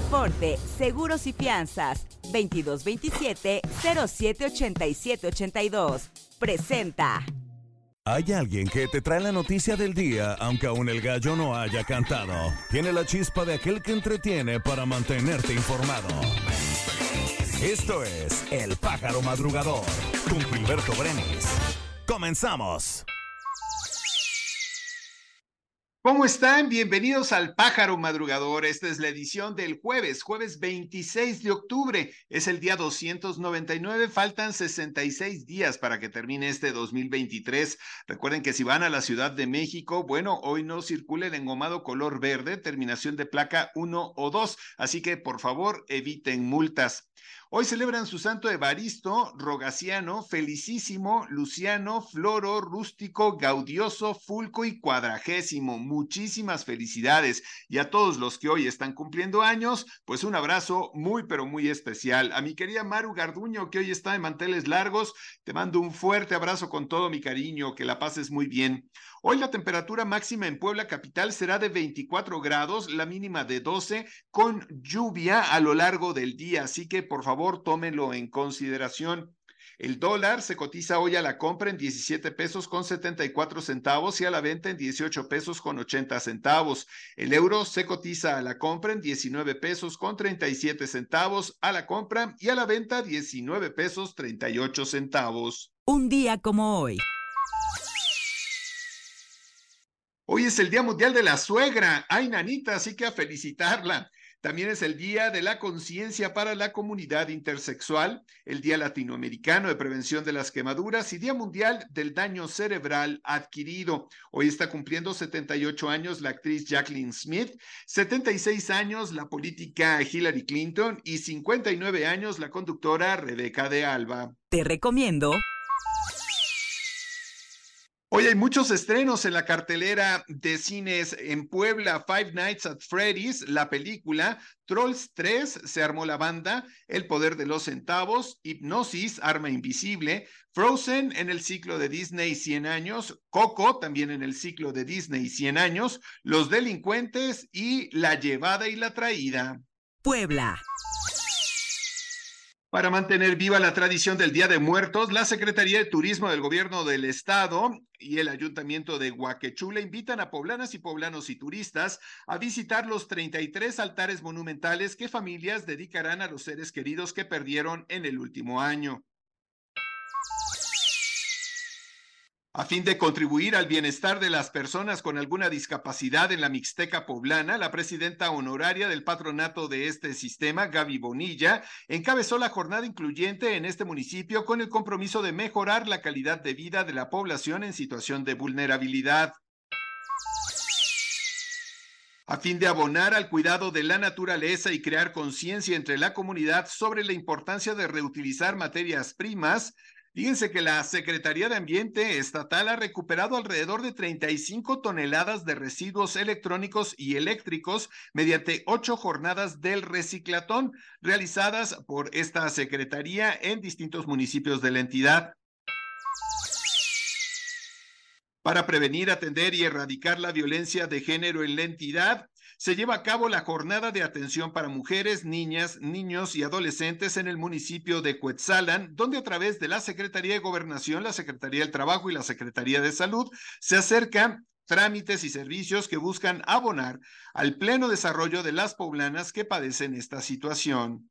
Forte, Seguros y Fianzas, 2227-078782. Presenta. Hay alguien que te trae la noticia del día, aunque aún el gallo no haya cantado. Tiene la chispa de aquel que entretiene para mantenerte informado. Esto es El Pájaro Madrugador, con Gilberto Brenis. Comenzamos. ¿Cómo están? Bienvenidos al Pájaro Madrugador. Esta es la edición del jueves, jueves 26 de octubre. Es el día 299. Faltan 66 días para que termine este 2023. Recuerden que si van a la Ciudad de México, bueno, hoy no circulen engomado color verde, terminación de placa 1 o 2. Así que por favor eviten multas. Hoy celebran su santo Evaristo, Rogaciano, Felicísimo, Luciano, Floro, Rústico, Gaudioso, Fulco y Cuadragésimo. Muchísimas felicidades. Y a todos los que hoy están cumpliendo años, pues un abrazo muy, pero muy especial. A mi querida Maru Garduño, que hoy está de manteles largos, te mando un fuerte abrazo con todo mi cariño, que la pases muy bien. Hoy la temperatura máxima en Puebla capital será de 24 grados, la mínima de 12, con lluvia a lo largo del día, así que por favor tómenlo en consideración. El dólar se cotiza hoy a la compra en 17 pesos con 74 centavos y a la venta en 18 pesos con 80 centavos. El euro se cotiza a la compra en 19 pesos con 37 centavos a la compra y a la venta 19 pesos 38 centavos. Un día como hoy. Hoy es el Día Mundial de la Suegra. Ay, nanita, así que a felicitarla. También es el Día de la Conciencia para la Comunidad Intersexual, el Día Latinoamericano de Prevención de las Quemaduras y Día Mundial del Daño Cerebral Adquirido. Hoy está cumpliendo 78 años la actriz Jacqueline Smith, 76 años la política Hillary Clinton y 59 años la conductora Rebeca de Alba. Te recomiendo Hay muchos estrenos en la cartelera de cines en Puebla, Five Nights at Freddy's, la película, Trolls 3, se armó la banda, El Poder de los Centavos, Hipnosis, Arma Invisible, Frozen en el ciclo de Disney 100 años, Coco también en el ciclo de Disney 100 años, Los Delincuentes y La Llevada y la Traída. Puebla. Para mantener viva la tradición del Día de Muertos, la Secretaría de Turismo del Gobierno del Estado y el Ayuntamiento de Huaquechula invitan a poblanas y poblanos y turistas a visitar los 33 altares monumentales que familias dedicarán a los seres queridos que perdieron en el último año. A fin de contribuir al bienestar de las personas con alguna discapacidad en la Mixteca poblana, la presidenta honoraria del patronato de este sistema, Gaby Bonilla, encabezó la jornada incluyente en este municipio con el compromiso de mejorar la calidad de vida de la población en situación de vulnerabilidad. A fin de abonar al cuidado de la naturaleza y crear conciencia entre la comunidad sobre la importancia de reutilizar materias primas, Fíjense que la Secretaría de Ambiente Estatal ha recuperado alrededor de 35 toneladas de residuos electrónicos y eléctricos mediante ocho jornadas del reciclatón realizadas por esta Secretaría en distintos municipios de la entidad. Para prevenir, atender y erradicar la violencia de género en la entidad, se lleva a cabo la jornada de atención para mujeres, niñas, niños y adolescentes en el municipio de Cuetzalan, donde a través de la Secretaría de Gobernación, la Secretaría del Trabajo y la Secretaría de Salud se acercan trámites y servicios que buscan abonar al pleno desarrollo de las poblanas que padecen esta situación.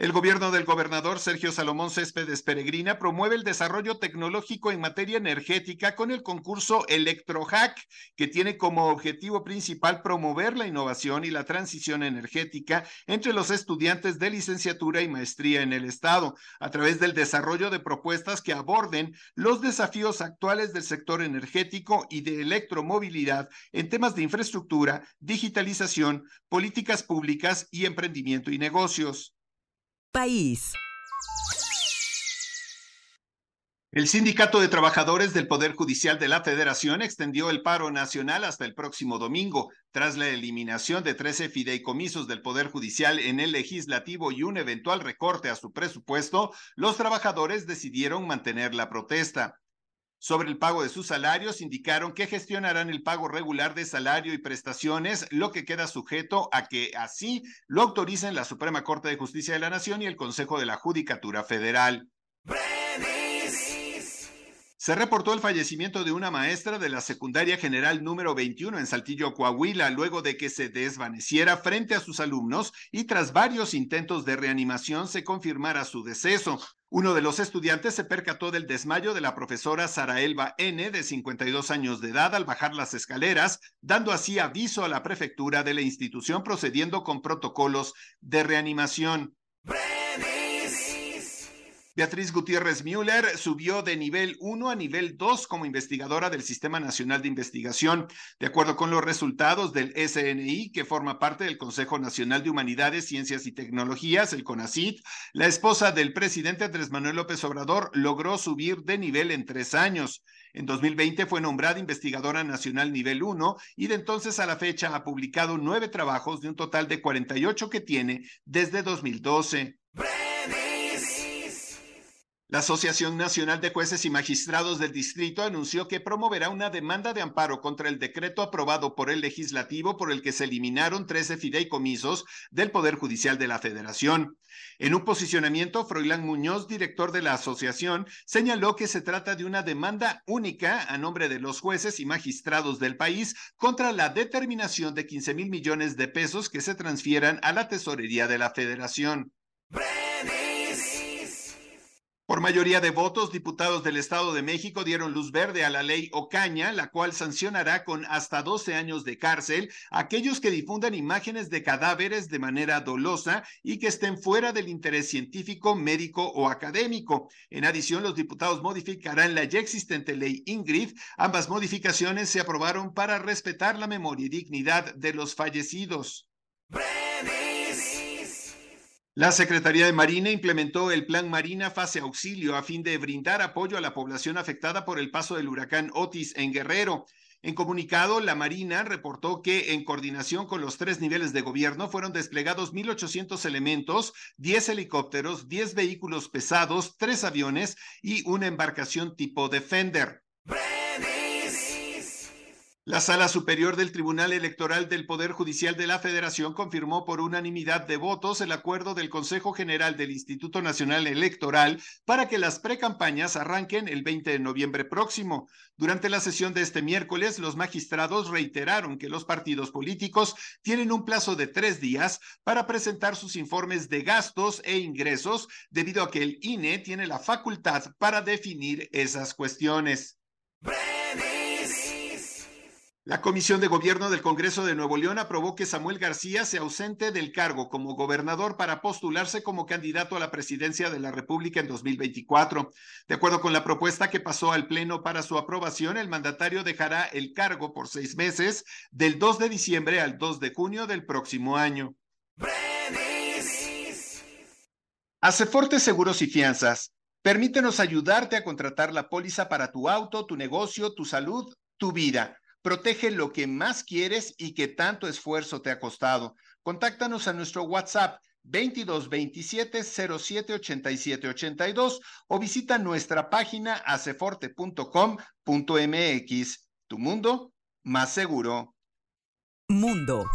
El gobierno del gobernador Sergio Salomón Céspedes Peregrina promueve el desarrollo tecnológico en materia energética con el concurso Electrohack, que tiene como objetivo principal promover la innovación y la transición energética entre los estudiantes de licenciatura y maestría en el Estado, a través del desarrollo de propuestas que aborden los desafíos actuales del sector energético y de electromovilidad en temas de infraestructura, digitalización, políticas públicas y emprendimiento y negocios país. El Sindicato de Trabajadores del Poder Judicial de la Federación extendió el paro nacional hasta el próximo domingo, tras la eliminación de 13 fideicomisos del Poder Judicial en el legislativo y un eventual recorte a su presupuesto, los trabajadores decidieron mantener la protesta. Sobre el pago de sus salarios, indicaron que gestionarán el pago regular de salario y prestaciones, lo que queda sujeto a que así lo autoricen la Suprema Corte de Justicia de la Nación y el Consejo de la Judicatura Federal. Se reportó el fallecimiento de una maestra de la secundaria general número 21 en Saltillo, Coahuila, luego de que se desvaneciera frente a sus alumnos y tras varios intentos de reanimación se confirmara su deceso. Uno de los estudiantes se percató del desmayo de la profesora Sara Elba N, de 52 años de edad, al bajar las escaleras, dando así aviso a la prefectura de la institución procediendo con protocolos de reanimación. Beatriz Gutiérrez Müller subió de nivel 1 a nivel 2 como investigadora del Sistema Nacional de Investigación. De acuerdo con los resultados del SNI, que forma parte del Consejo Nacional de Humanidades, Ciencias y Tecnologías, el CONACIT, la esposa del presidente Andrés Manuel López Obrador logró subir de nivel en tres años. En 2020 fue nombrada investigadora nacional nivel 1 y de entonces a la fecha ha publicado nueve trabajos de un total de 48 que tiene desde 2012. La Asociación Nacional de Jueces y Magistrados del Distrito anunció que promoverá una demanda de amparo contra el decreto aprobado por el legislativo por el que se eliminaron 13 fideicomisos del Poder Judicial de la Federación. En un posicionamiento, Froilán Muñoz, director de la asociación, señaló que se trata de una demanda única a nombre de los jueces y magistrados del país contra la determinación de 15 mil millones de pesos que se transfieran a la tesorería de la Federación. Por mayoría de votos, diputados del Estado de México dieron luz verde a la ley Ocaña, la cual sancionará con hasta 12 años de cárcel a aquellos que difundan imágenes de cadáveres de manera dolosa y que estén fuera del interés científico, médico o académico. En adición, los diputados modificarán la ya existente ley Ingrid. Ambas modificaciones se aprobaron para respetar la memoria y dignidad de los fallecidos. La Secretaría de Marina implementó el Plan Marina Fase Auxilio a fin de brindar apoyo a la población afectada por el paso del huracán Otis en Guerrero. En comunicado, la Marina reportó que en coordinación con los tres niveles de gobierno fueron desplegados 1.800 elementos, 10 helicópteros, 10 vehículos pesados, 3 aviones y una embarcación tipo Defender. La Sala Superior del Tribunal Electoral del Poder Judicial de la Federación confirmó por unanimidad de votos el acuerdo del Consejo General del Instituto Nacional Electoral para que las precampañas arranquen el 20 de noviembre próximo. Durante la sesión de este miércoles, los magistrados reiteraron que los partidos políticos tienen un plazo de tres días para presentar sus informes de gastos e ingresos, debido a que el INE tiene la facultad para definir esas cuestiones. La Comisión de Gobierno del Congreso de Nuevo León aprobó que Samuel García se ausente del cargo como gobernador para postularse como candidato a la presidencia de la República en 2024. De acuerdo con la propuesta que pasó al Pleno para su aprobación, el mandatario dejará el cargo por seis meses, del 2 de diciembre al 2 de junio del próximo año. Aceforte Seguros y Fianzas. Permítenos ayudarte a contratar la póliza para tu auto, tu negocio, tu salud, tu vida. Protege lo que más quieres y que tanto esfuerzo te ha costado. Contáctanos a nuestro WhatsApp 2227 07 87 82 o visita nuestra página aceforte.com.mx. Tu mundo más seguro. Mundo.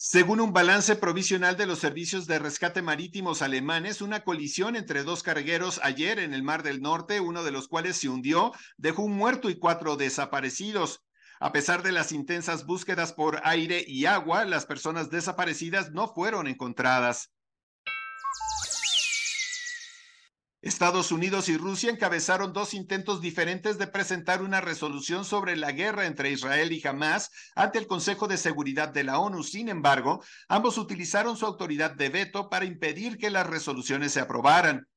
Según un balance provisional de los servicios de rescate marítimos alemanes, una colisión entre dos cargueros ayer en el Mar del Norte, uno de los cuales se hundió, dejó un muerto y cuatro desaparecidos. A pesar de las intensas búsquedas por aire y agua, las personas desaparecidas no fueron encontradas. Estados Unidos y Rusia encabezaron dos intentos diferentes de presentar una resolución sobre la guerra entre Israel y Hamas ante el Consejo de Seguridad de la ONU. Sin embargo, ambos utilizaron su autoridad de veto para impedir que las resoluciones se aprobaran.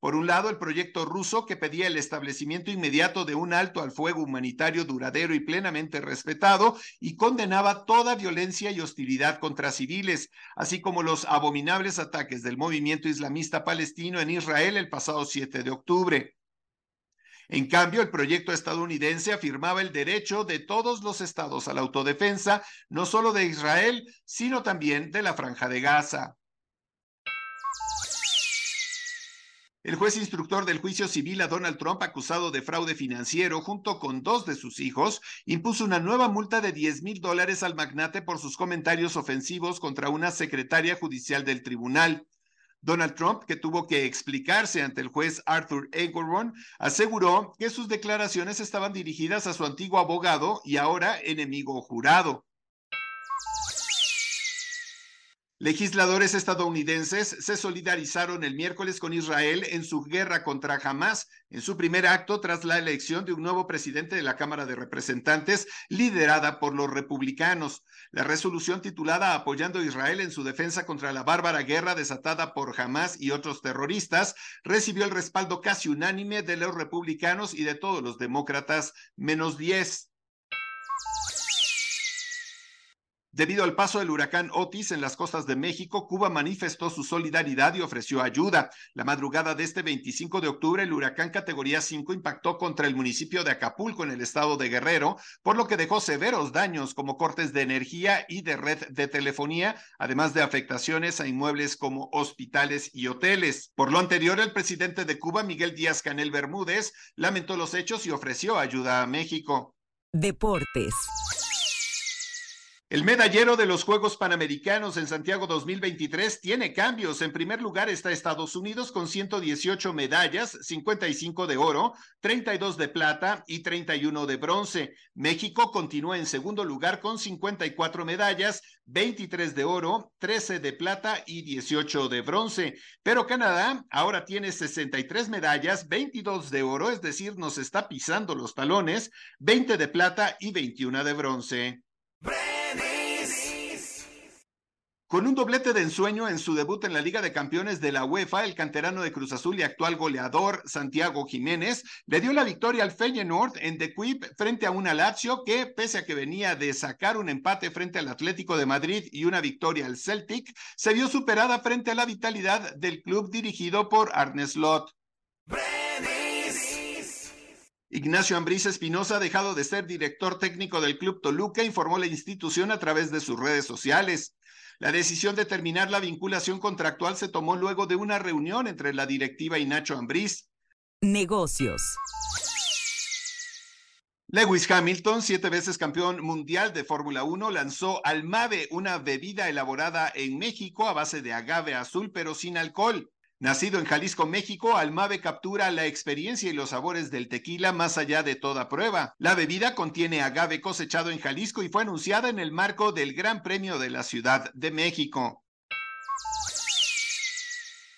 Por un lado, el proyecto ruso que pedía el establecimiento inmediato de un alto al fuego humanitario duradero y plenamente respetado y condenaba toda violencia y hostilidad contra civiles, así como los abominables ataques del movimiento islamista palestino en Israel el pasado 7 de octubre. En cambio, el proyecto estadounidense afirmaba el derecho de todos los estados a la autodefensa, no solo de Israel, sino también de la franja de Gaza. El juez instructor del juicio civil a Donald Trump, acusado de fraude financiero, junto con dos de sus hijos, impuso una nueva multa de 10 mil dólares al magnate por sus comentarios ofensivos contra una secretaria judicial del tribunal. Donald Trump, que tuvo que explicarse ante el juez Arthur Engelron, aseguró que sus declaraciones estaban dirigidas a su antiguo abogado y ahora enemigo jurado. Legisladores estadounidenses se solidarizaron el miércoles con Israel en su guerra contra Hamas, en su primer acto tras la elección de un nuevo presidente de la Cámara de Representantes, liderada por los republicanos. La resolución titulada Apoyando a Israel en su defensa contra la bárbara guerra desatada por Hamas y otros terroristas recibió el respaldo casi unánime de los republicanos y de todos los demócratas, menos 10. Debido al paso del huracán Otis en las costas de México, Cuba manifestó su solidaridad y ofreció ayuda. La madrugada de este 25 de octubre, el huracán categoría 5 impactó contra el municipio de Acapulco en el estado de Guerrero, por lo que dejó severos daños como cortes de energía y de red de telefonía, además de afectaciones a inmuebles como hospitales y hoteles. Por lo anterior, el presidente de Cuba, Miguel Díaz Canel Bermúdez, lamentó los hechos y ofreció ayuda a México. Deportes. El medallero de los Juegos Panamericanos en Santiago 2023 tiene cambios. En primer lugar está Estados Unidos con 118 medallas, 55 de oro, 32 de plata y 31 de bronce. México continúa en segundo lugar con 54 medallas, 23 de oro, 13 de plata y 18 de bronce. Pero Canadá ahora tiene 63 medallas, 22 de oro, es decir, nos está pisando los talones, 20 de plata y 21 de bronce. Con un doblete de ensueño en su debut en la Liga de Campeones de la UEFA, el canterano de Cruz Azul y actual goleador Santiago Jiménez le dio la victoria al Feyenoord en The Quip frente a una Lazio que, pese a que venía de sacar un empate frente al Atlético de Madrid y una victoria al Celtic, se vio superada frente a la vitalidad del club dirigido por Arne Slot. Ignacio Ambriz Espinosa ha dejado de ser director técnico del Club Toluca, informó la institución a través de sus redes sociales. La decisión de terminar la vinculación contractual se tomó luego de una reunión entre la directiva y Nacho Ambriz. Negocios. Lewis Hamilton, siete veces campeón mundial de Fórmula 1, lanzó Almave, una bebida elaborada en México a base de agave azul pero sin alcohol. Nacido en Jalisco, México, Almave captura la experiencia y los sabores del tequila más allá de toda prueba. La bebida contiene agave cosechado en Jalisco y fue anunciada en el marco del Gran Premio de la Ciudad de México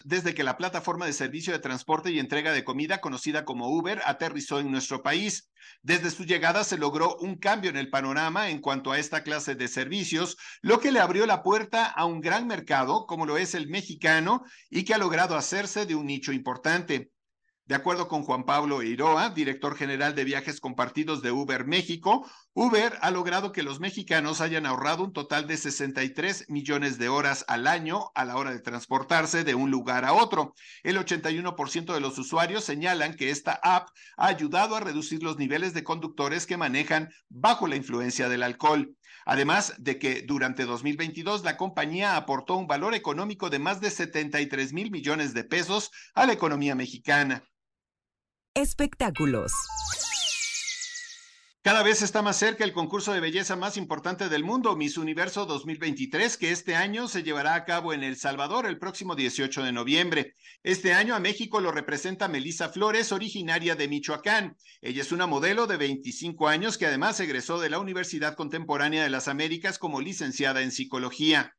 desde que la plataforma de servicio de transporte y entrega de comida conocida como Uber aterrizó en nuestro país. Desde su llegada se logró un cambio en el panorama en cuanto a esta clase de servicios, lo que le abrió la puerta a un gran mercado como lo es el mexicano y que ha logrado hacerse de un nicho importante. De acuerdo con Juan Pablo Eiroa, director general de viajes compartidos de Uber México, Uber ha logrado que los mexicanos hayan ahorrado un total de 63 millones de horas al año a la hora de transportarse de un lugar a otro. El 81% de los usuarios señalan que esta app ha ayudado a reducir los niveles de conductores que manejan bajo la influencia del alcohol. Además de que durante 2022 la compañía aportó un valor económico de más de 73 mil millones de pesos a la economía mexicana. Espectáculos. Cada vez está más cerca el concurso de belleza más importante del mundo, Miss Universo 2023, que este año se llevará a cabo en El Salvador el próximo 18 de noviembre. Este año a México lo representa Melissa Flores, originaria de Michoacán. Ella es una modelo de 25 años que además egresó de la Universidad Contemporánea de las Américas como licenciada en psicología.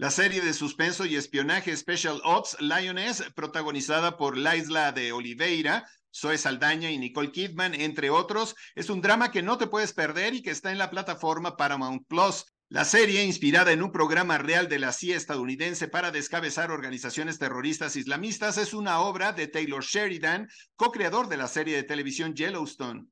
La serie de suspenso y espionaje Special Ops Lioness, protagonizada por la isla de Oliveira, Zoe Saldaña y Nicole Kidman, entre otros, es un drama que no te puedes perder y que está en la plataforma Paramount Plus. La serie, inspirada en un programa real de la CIA estadounidense para descabezar organizaciones terroristas islamistas, es una obra de Taylor Sheridan, co-creador de la serie de televisión Yellowstone.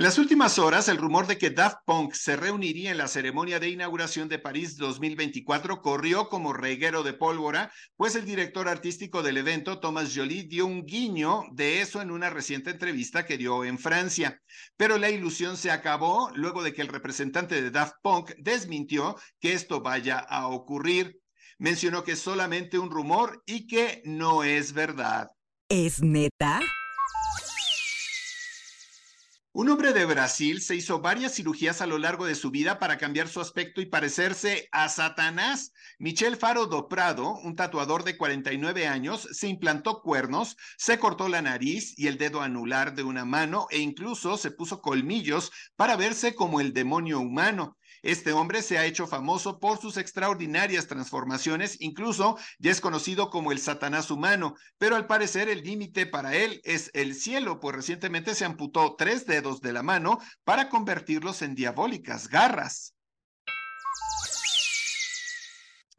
En las últimas horas, el rumor de que Daft Punk se reuniría en la ceremonia de inauguración de París 2024 corrió como reguero de pólvora, pues el director artístico del evento, Thomas Joly, dio un guiño de eso en una reciente entrevista que dio en Francia. Pero la ilusión se acabó luego de que el representante de Daft Punk desmintió que esto vaya a ocurrir. mencionó que es solamente un rumor y que no es verdad. ¿Es neta? Un hombre de Brasil se hizo varias cirugías a lo largo de su vida para cambiar su aspecto y parecerse a Satanás. Michel Faro do Prado, un tatuador de 49 años, se implantó cuernos, se cortó la nariz y el dedo anular de una mano e incluso se puso colmillos para verse como el demonio humano. Este hombre se ha hecho famoso por sus extraordinarias transformaciones, incluso ya es conocido como el Satanás humano, pero al parecer el límite para él es el cielo, pues recientemente se amputó tres dedos de la mano para convertirlos en diabólicas garras.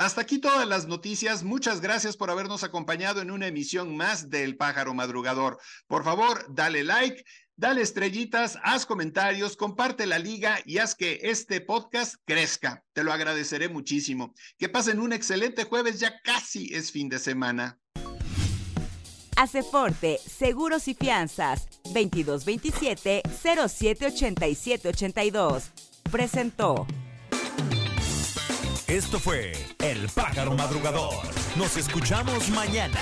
Hasta aquí todas las noticias. Muchas gracias por habernos acompañado en una emisión más del Pájaro Madrugador. Por favor, dale like, Dale estrellitas, haz comentarios, comparte la liga y haz que este podcast crezca. Te lo agradeceré muchísimo. Que pasen un excelente jueves, ya casi es fin de semana. Aceforte, Seguros y Fianzas, 2227-078782. Presentó. Esto fue El Pájaro Madrugador. Nos escuchamos mañana.